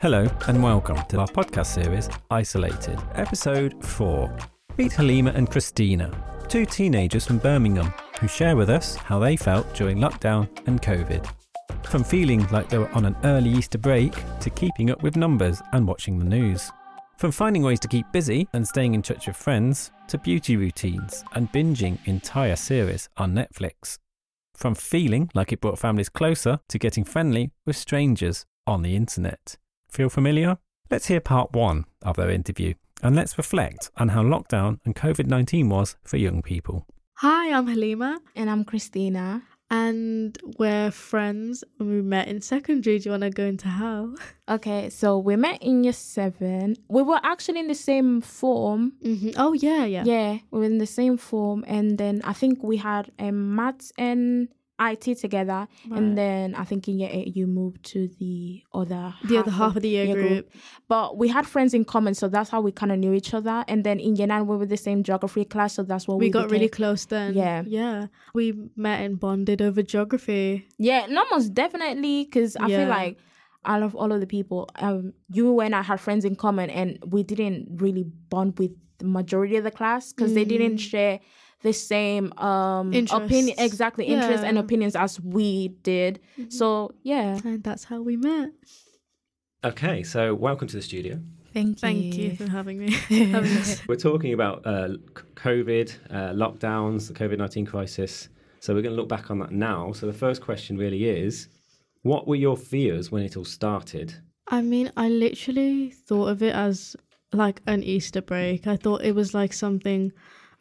Hello and welcome to our podcast series, Isolated, episode 4. Meet Halima and Christina, two teenagers from Birmingham who share with us how they felt during lockdown and COVID. From feeling like they were on an early Easter break to keeping up with numbers and watching the news. From finding ways to keep busy and staying in touch with friends to beauty routines and binging entire series on Netflix. From feeling like it brought families closer to getting friendly with strangers on the internet. Feel familiar? Let's hear part one of their interview and let's reflect on how lockdown and COVID 19 was for young people. Hi, I'm Halima, And I'm Christina. and we're friends. We met in secondary. Do you want to go into how? Okay, so we met in year seven. We were actually in the same form. Mm-hmm. Oh, yeah, yeah. Yeah, we were in the same form. And then I think we had a maths and IT together. Right. And then I think in year eight, you moved to the other The other half of the year group. But we had friends in common, so that's how we kind of knew each other. And then in year nine, we were the same geography class, so that's what we, We got really close then. Yeah. Yeah. We met and bonded over geography. Yeah, no, most definitely. Because I Yeah. feel like out of all of the people, um, you and I had friends in common, and we didn't really bond with the majority of the class because they didn't share the same um opinion, Interests. exactly interests and opinions as we did. So yeah, And that's how we met. Okay, so welcome to the studio. thank you. Thank you for having me. having. We're talking about uh, COVID, uh, lockdowns, the COVID 19 crisis. So we're going to look back on that now. So the first question really is what were your fears when it all started? I mean, I literally thought of it as like an Easter break. I thought it was like something,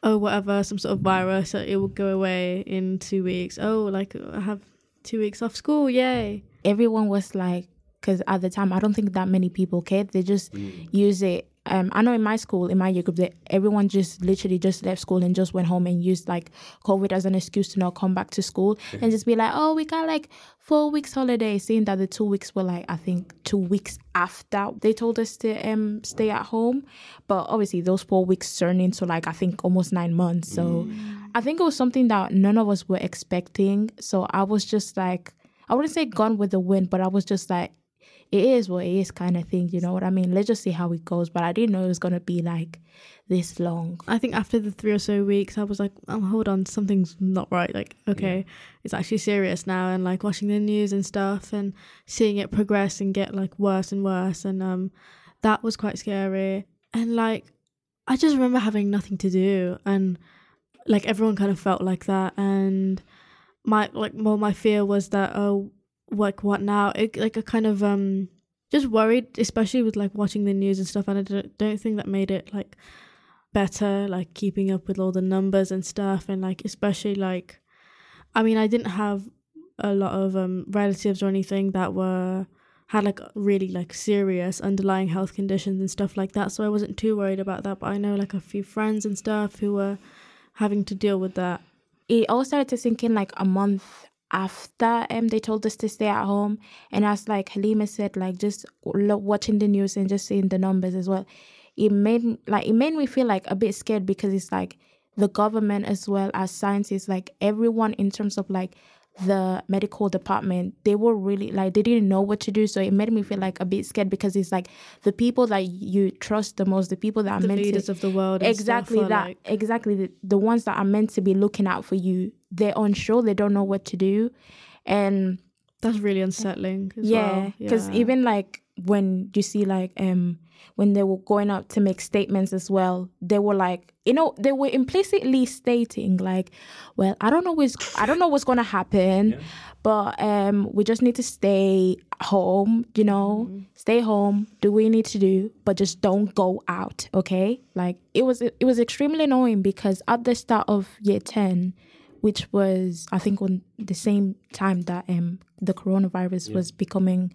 oh, whatever, some sort of virus. uh, It will go away in two weeks. Oh, like I have two weeks off school. Yay. Everyone was like, because at the time I don't think that many people cared. They just use it. Um, I know in my school, in my year group, that everyone just literally just left school and just went home and used like COVID as an excuse to not come back to school and just be like, oh, we got like four weeks holiday, seeing that the two weeks were like I think two weeks after they told us to um stay at home, but obviously those four weeks turned into like I think almost nine months. So I think it was something that none of us were expecting. So I was just like, I wouldn't say gone with the wind, but I was just like it is what it is kind of thing, you know what I mean? Let's just see how it goes. But I didn't know it was gonna be like this long. I think after the three or so weeks, I was like, oh, hold on, something's not right. Like, okay, it's actually serious now. And like watching the news and stuff and seeing it progress and get like worse and worse. And um, that was quite scary. And like, I just remember having nothing to do. And like, everyone kind of felt like that. And my, like, well, my fear was that, oh, like, what now? It, like, a kind of, um, just worried, especially with like watching the news and stuff. And I don't, don't think that made it like, better like keeping up with all the numbers and stuff and like especially like i mean i didn't have a lot of um relatives or anything that were had like really like serious underlying health conditions and stuff like that so i wasn't too worried about that but i know like a few friends and stuff who were having to deal with that It all started to sink in like a month after um they told us to stay at home, and as like Halima said, like just watching the news and just seeing the numbers as well, it made like it made me feel like a bit scared because it's like the government as well as scientists, like everyone in terms of like the medical department they were really like they didn't know what to do. So it made me feel like a bit scared because it's like the people that you trust the most the people that are the meant to leaders of the world exactly that like, exactly the, the ones that are meant to be looking out for you they're unsure they don't know what to do. And that's really unsettling as yeah well. because Yeah. even like when you see like um when they were going up to make statements as well they were like you know they were implicitly stating like well i don't know what's i don't know what's gonna happen but um we just need to stay home you know? Stay home do what you need to do but just don't go out okay? Like it was it was extremely annoying because at the start of year 10 which was i think on the same time that um the coronavirus was becoming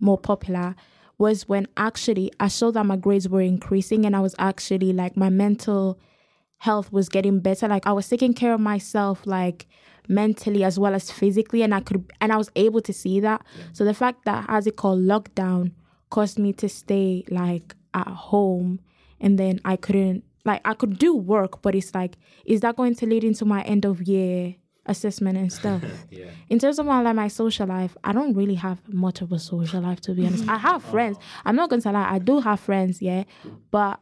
more popular was when actually I saw that my grades were increasing and I was actually like my mental health was getting better. Like I was taking care of myself like mentally as well as physically and I could and I was able to see that. So the fact that as it called lockdown caused me to stay like at home and then I couldn't like I could do work, but it's like, is that going to lead into my end of year assessment and stuff. yeah. In terms of my, like my social life, I don't really have much of a social life to be honest. I have friends. I'm not gonna lie, I do have friends, yeah. But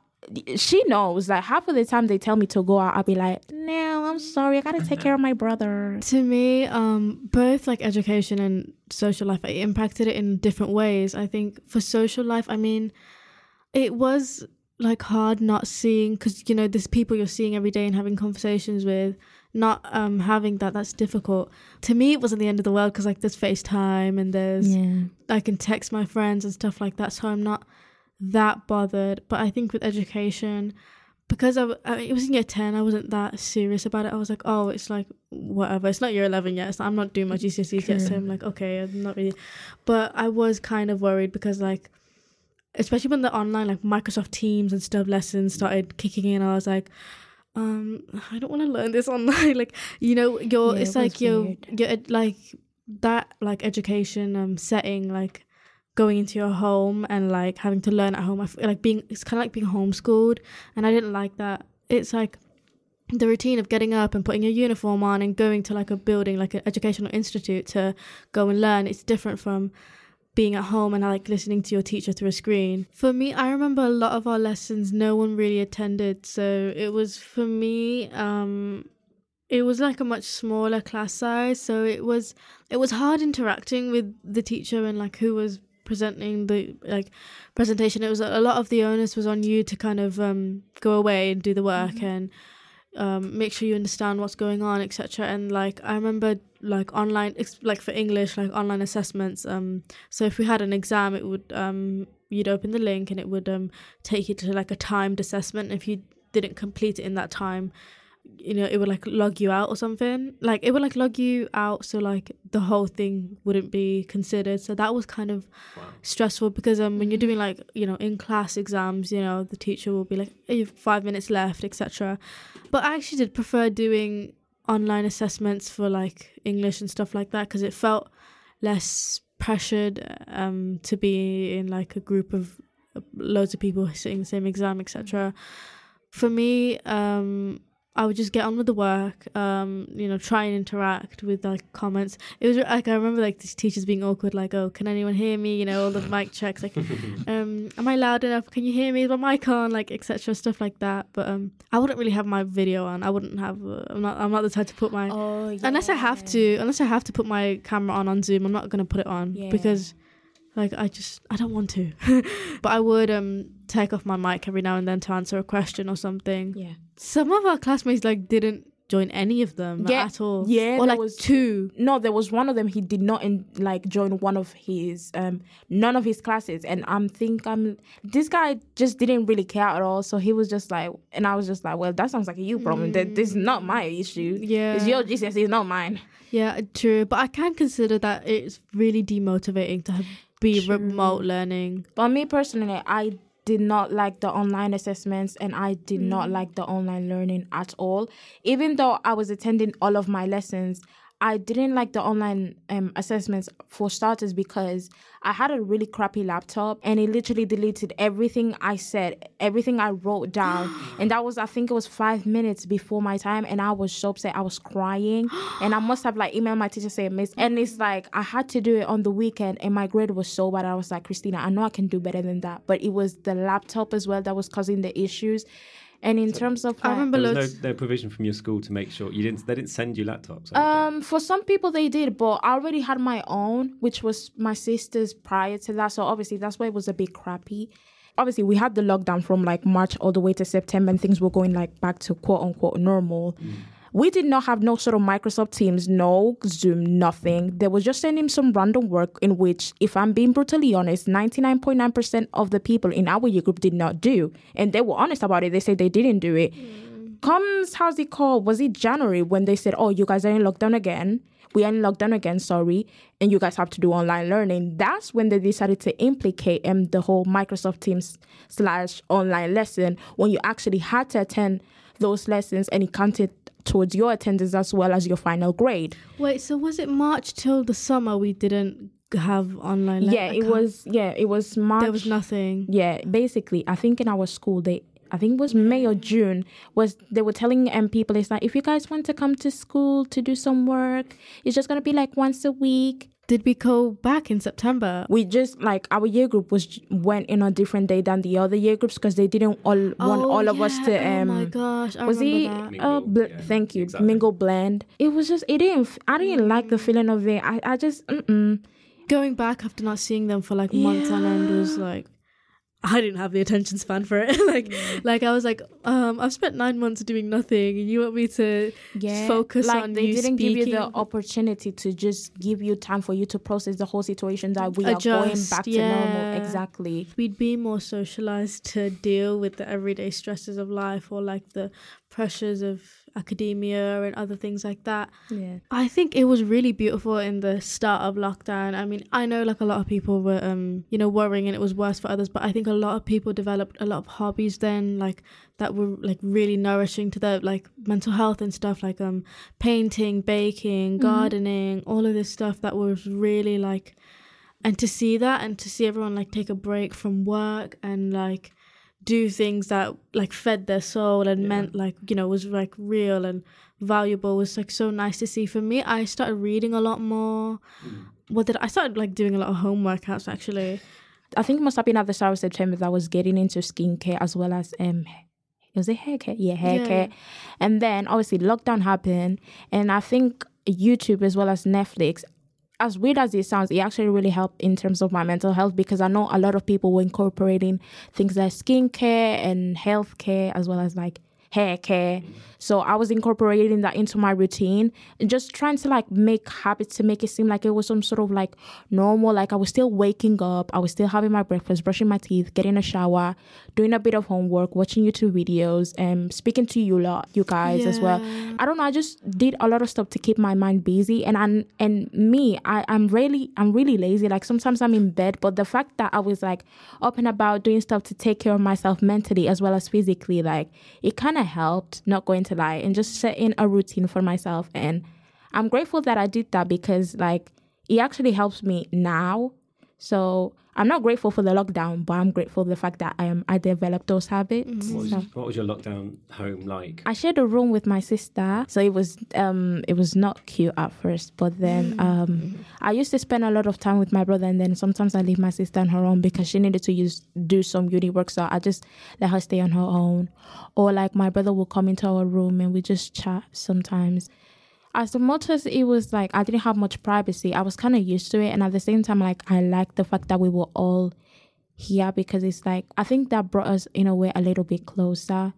she knows like half of the time they tell me to go out, I'll be like, no, I'm sorry, I gotta take care of my brother. To me, um, both like education and social life, I impacted it in different ways. I think for social life, I mean, it was like hard not seeing because you know there's people you're seeing every day and having conversations with not um having that that's difficult. To me it wasn't the end of the world because like there's facetime and there's Yeah. i can text my friends and stuff like that so i'm not that bothered. But i think with education because I it was in year 10 i wasn't that serious about it. I was like oh it's like whatever. It's not year 11 yet. So i'm not doing my gcse's yet so i'm like okay i'm not really but i was kind of worried because like especially when the online like Microsoft Teams and stuff lessons started kicking in, I was like, um, I don't want to learn this online. like, you know, you're Yeah, it's it like weird. you're like that like education um setting like going into your home and like having to learn at home. I f- like being it's kind of like being homeschooled, and I didn't like that. It's like the routine of getting up and putting your uniform on and going to like a building like an educational institute to go and learn it's different from being at home and like listening to your teacher through a screen. For me, I remember a lot of our lessons no one really attended, so it was for me um it was like a much smaller class size, so it was it was hard interacting with the teacher and like who was presenting the like presentation. It was a lot of the onus was on you to kind of um go away and do the work and um, make sure you understand what's going on, etc. And like I remember, like online, like for English, like online assessments. Um, so if we had an exam, it would um, you'd open the link and it would um take you to like a timed assessment. If you didn't complete it in that time, you know, it would like log you out or something. Like it would like log you out, so like the whole thing wouldn't be considered. So that was kind of stressful because um when you're doing like you know in class exams, you know the teacher will be like, hey, you've five minutes left, etc. But I actually did prefer doing online assessments for like English and stuff like that because it felt less pressured um to be in like a group of loads of people sitting the same exam, etc. For me, um I would just get on with the work, um, you know, try and interact with like comments. It was like I remember like these teachers being awkward, like, "Oh, can anyone hear me?" You know, all the mic checks, like, um, "Am I loud enough? Can you hear me? Is my mic on?" Like, etc. Stuff like that. But um, I wouldn't really have my video on. I wouldn't have. Uh, I'm not. I'm not the type to put my Oh, yeah. unless I have to. Unless I have to put my camera on on Zoom, I'm not gonna put it on Yeah. because, like, I just I don't want to. but I would um take off my mic every now and then to answer a question or something. Yeah. Some of our classmates like didn't join any of them Yeah. at all. Yeah, or there like was- two. No, there was one of them. He did not in, like join one of his um none of his classes, and I'm think I'm this guy just didn't really care at all. So he was just like, and I was just like, well, that sounds like a you problem. That this is not my issue. Yeah. it's your GCSE, it's not mine. Yeah, true. But I can consider that it's really demotivating to have, be True. remote learning. But me personally, I did not like the online assessments and I did not Mm. like the online learning at all. Even though I was attending all of my lessons, I didn't like the online um, assessments for starters because I had a really crappy laptop and it literally deleted everything I said, everything I wrote down. and that was, I think it was five minutes before my time. And I was so upset. I was crying. and I must have like emailed my teacher saying, Miss, and it's like I had to do it on the weekend and my grade was so bad. I was like, Christina, I know I can do better than that. But it was the laptop as well that was causing the issues. And in terms of I like- remember There was loads. no, no provision from your school to make sure you didn't. They didn't send you laptops. Um, for some people they did, but I already had my own, which was my sister's prior to that. So obviously that's why it was a bit crappy. Obviously, we had the lockdown from like March all the way to September, and things were going like back to quote unquote normal. We did not have no sort of Microsoft Teams, no Zoom, nothing. They were just sending some random work in which, if I'm being brutally honest, 99.9% of the people in our year group did not do. And they were honest about it. They said they didn't do it comes how's it called was it january when they said oh you guys are in lockdown again we are in lockdown again sorry and you guys have to do online learning that's when they decided to implicate um, the whole microsoft teams slash online lesson when you actually had to attend those lessons and it counted towards your attendance as well as your final grade Wait, so was it March till the summer we didn't have online? le- yeah it was yeah it was march There was nothing. yeah basically i think in our school they I think it was May or June, was they were telling um, people it's like if you guys want to come to school to do some work, it's just gonna be like once a week. Did we go back in September? We just like our year group was went in a different day than the other year groups because they didn't all want Oh, all of us to um oh my gosh, I was he remember that. uh bl- yeah, thank you exactly. mingle blend it was just it didn't f- i didn't like the feeling of it i, I just mm-mm. Going back after not seeing them for like months on end was like I didn't have the attention span for it. like like I was like, um, I've spent nine months doing nothing. And you want me to focus on? yeah. focus like on they you didn't give you the opportunity to just give you time for you to process the whole situation that we are going Adjust, back to normal. exactly. We'd be more socialized to deal with the everyday stresses of life or like the pressures of academia and other things like that. yeah I think it was really beautiful in the start of lockdown. I mean, I know like a lot of people were um, you know, worrying and it was worse for others, but I think a lot of people developed a lot of hobbies then like that were like really nourishing to their like mental health and stuff like um painting, baking, gardening, all of this stuff that was really like and to see that and to see everyone like take a break from work and like do things that like fed their soul and meant like you know was like real and valuable was like so nice to see for me i started reading a lot more what did i started like doing a lot of home workouts actually i think it must have been at the start of september that I was getting into skincare as well as um was it hair care? Yeah, hair Yeah. care. And then obviously lockdown happened and I think YouTube as well as Netflix as weird as it sounds, it actually really helped in terms of my mental health because I know a lot of people were incorporating things like skincare and health care as well as like hair care. So I was incorporating that into my routine and just trying to like make habits to make it seem like it was some sort of like normal. Like I was still waking up, I was still having my breakfast, brushing my teeth, getting a shower, doing a bit of homework, watching YouTube videos, and speaking to you lot, you guys as well. I don't know. I just did a lot of stuff to keep my mind busy, and I, and me, I, I'm really, I'm really lazy. Like sometimes I'm in bed, but the fact that I was like up and about doing stuff to take care of myself mentally as well as physically, like it kind of helped. Not going to lie, and just setting a routine for myself, and I'm grateful that I did that because like it actually helps me now. So I'm not grateful for the lockdown, but I'm grateful for the fact that I am I developed those habits. What was, So- what was your lockdown home like? I shared a room with my sister, so it was um it was not cute at first, but then um I used to spend a lot of time with my brother, and then sometimes I leave my sister on her own because she needed to use do some uni work, so I just let her stay on her own, or like my brother will come into our room and we just chat sometimes. As much as it was like I didn't have much privacy, I was kind of used to it, and at the same time, like I liked the fact that we were all here because it's like I think that brought us in a way a little bit closer.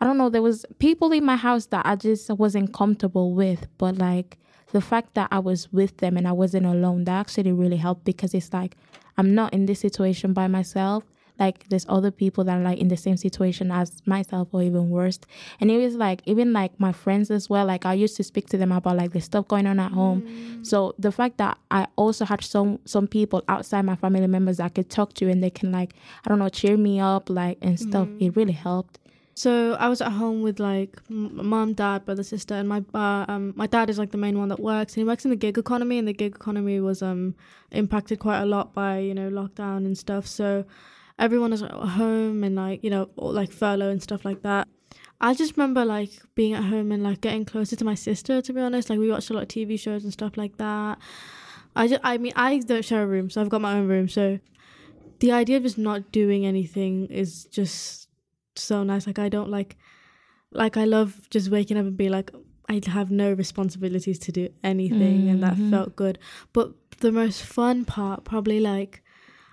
I don't know, there was people in my house that I just wasn't comfortable with, but like the fact that I was with them and I wasn't alone, that actually really helped because it's like I'm not in this situation by myself. Like there's other people that are like in the same situation as myself or even worse. And it was like even like my friends as well. Like I used to speak to them about like the stuff going on at home. So the fact that I also had some some people outside my family members that I could talk to and they can like I don't know cheer me up like and stuff. It really helped. So I was at home with like mom, dad, brother, sister, and my uh, um my dad is like the main one that works. And he works in the gig economy, and the gig economy was um impacted quite a lot by you know lockdown and stuff. So everyone is at home and like you know like furlough and stuff like that. I just remember like being at home and like getting closer to my sister. To be honest, like we watched a lot of TV shows and stuff like that. I just I mean I don't share a room, so I've got my own room. So the idea of just not doing anything is just so nice. Like I don't like like I love just waking up and be like I have no responsibilities to do anything and that Mhm. felt good. But the most fun part probably like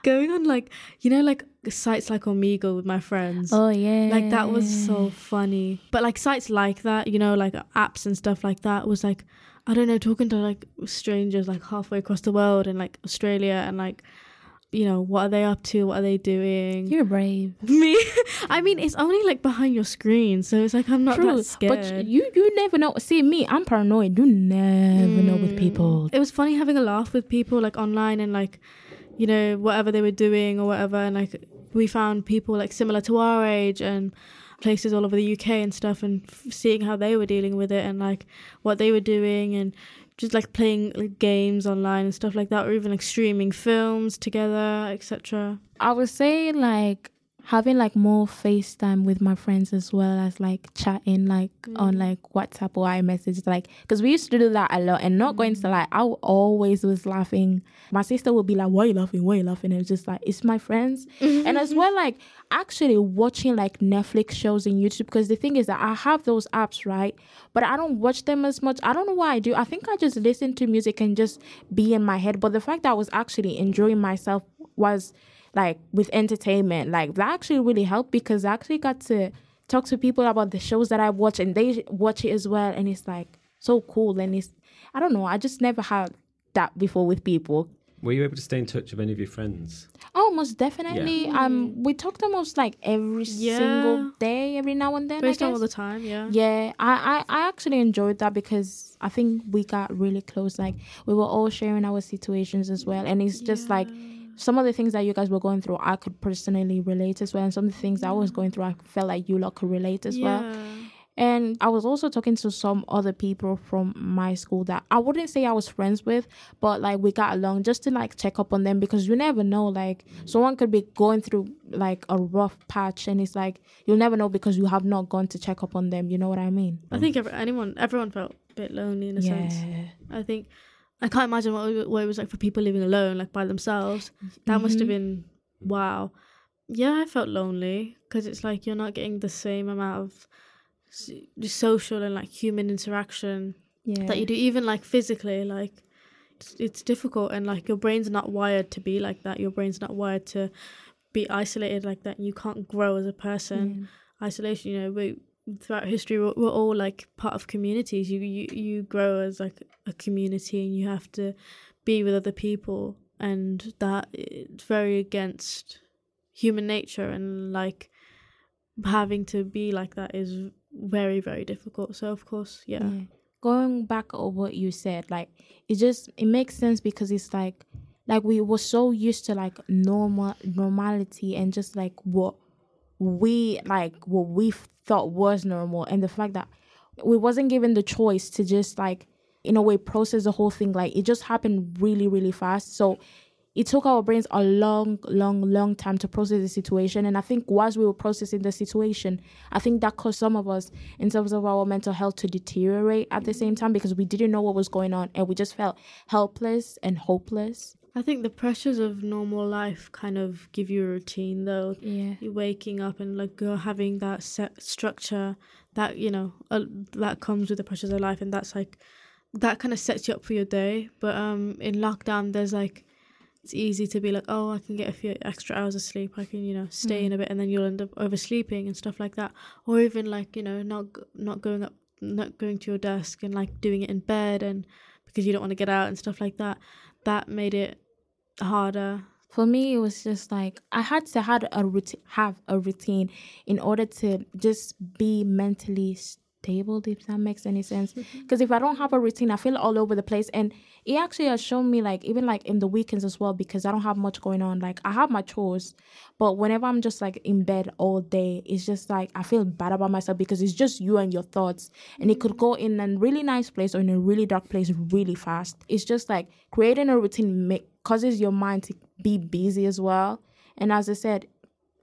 going on like you know like sites like Omegle with my friends. Oh yeah. Like that was so funny. But like sites like that, you know, like apps and stuff like that was like I don't know, talking to like strangers like halfway across the world and like Australia and like you know, what are they up to? What are they doing? You're brave. Me, I mean, it's only like behind your screen, so it's like I'm not True, that scared. but you you never know. See me, I'm paranoid. You never know with Mm. people. It was funny having a laugh with people like online and like, you know, whatever they were doing or whatever, and like we found people like similar to our age and places all over the UK and stuff, and f- seeing how they were dealing with it and like what they were doing and just like playing like, games online and stuff like that, or even like streaming films together, etc. I would say like having like more FaceTime with my friends as well as like chatting like on Mm. like WhatsApp or iMessage like because we used to do that a lot and not going to Mm. like I always was laughing. My sister would be like, "Why you laughing? Why you laughing?" And it's just like it's my friends and as well like actually watching like Netflix shows and YouTube because the thing is that I have those apps right but I don't watch them as much I don't know why I do I think I just listen to music and just be in my head but the fact that I was actually enjoying myself was like with entertainment like that actually really helped because I actually got to talk to people about the shows that I watch and they watch it as well and it's like so cool and it's I don't know I just never had that before with people Were you able to stay in touch with any of your friends? Oh, most definitely. Yeah. Um, we talked almost like every Yeah. single day, every now and then. I FaceTime all the time, yeah. Yeah, I, I, I actually enjoyed that because I think we got really close. Like we were all sharing our situations as well, and it's just like some of the things that you guys were going through, I could personally relate as well, and some of the things I was going through, I felt like you lot could relate as well. Yeah. And I was also talking to some other people from my school that I wouldn't say I was friends with, but like we got along just to like check up on them because you never know. Like someone could be going through like a rough patch, and it's like you'll never know because you have not gone to check up on them. You know what I mean? I think every, anyone, everyone felt a bit lonely in a sense. Yeah. I think I can't imagine what it, what it was like for people living alone, like by themselves. That must have mm-hmm. been wow. Yeah, I felt lonely because it's like you're not getting the same amount of social and like human interaction Yeah. that you do, even like physically. Like it's, it's difficult, and like your brain's not wired to be like that. Your brain's not wired to be isolated like that. You can't grow as a person isolation you know we throughout history we're, we're all like part of communities. You, you you grow as like a community and you have to be with other people. And that it's very against human nature and like having to be like that is very very difficult. So of course yeah, Yeah. Going back on what you said, like it just it makes sense because it's like like we were so used to like normal normality and just like what we like what we thought was normal. And the fact that we wasn't given the choice to just like in a way process the whole thing like it just happened really really fast. So it took our brains a long long long time to process the situation. And i think whilst we were processing the situation i think that caused some of us in terms of our mental health to deteriorate at the same time because we didn't know what was going on. And we just felt helpless and hopeless i think the pressures of normal life kind of give you a routine though. Yeah. You're waking up and like you're having that set structure that you know uh, that comes with the pressures of life and that's like that kind of sets you up for your day. But um in lockdown there's like it's easy to be like oh i can get a few extra hours of sleep. I can you know stay in a bit and then you'll end up oversleeping and stuff like that. Or even like you know not not going up not going to your desk and like doing it in bed and because you don't want to get out and stuff like that. That made it harder. For me it was just like i had to had a routine have a routine in order to just be mentally stable if that makes any sense. Mm-hmm. Because if i don't have a routine i feel all over the place. And it actually has shown me like even like in the weekends as well because i don't have much going on. Like i have my chores but whenever i'm just like in bed all day it's just like i feel bad about myself because it's just you and your thoughts. And it could mm-hmm. go in a really nice place or in a really dark place really fast. It's just like creating a routine make causes your mind to be busy as well. And as i said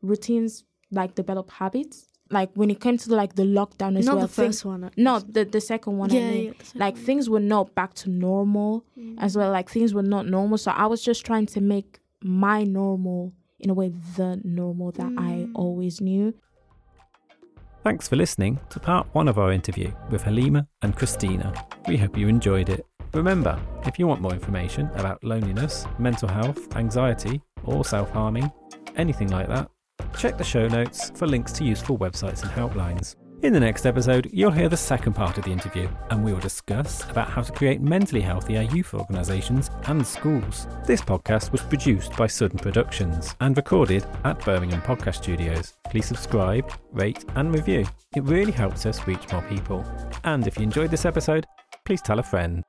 routines like develop habits like when it came to like the lockdown as not well the things- first one no the, the second one Yeah, I mean. yeah, the second like things were not back to normal mm. as well like things were not normal so i was just trying to make my normal in a way the normal that i mm. always knew Thanks for listening to part one of our interview with Halima and Christina. We hope you enjoyed it. Remember, if you want more information about loneliness, mental health, anxiety, or self harming, anything like that, check the show notes for links to useful websites and helplines. In the next episode, you'll hear the second part of the interview, and we will discuss about how to create mentally healthier youth organisations and schools. This podcast was produced by Sudden Productions and recorded at Birmingham Podcast Studios. Please subscribe, rate, and review. It really helps us reach more people. And if you enjoyed this episode, please tell a friend.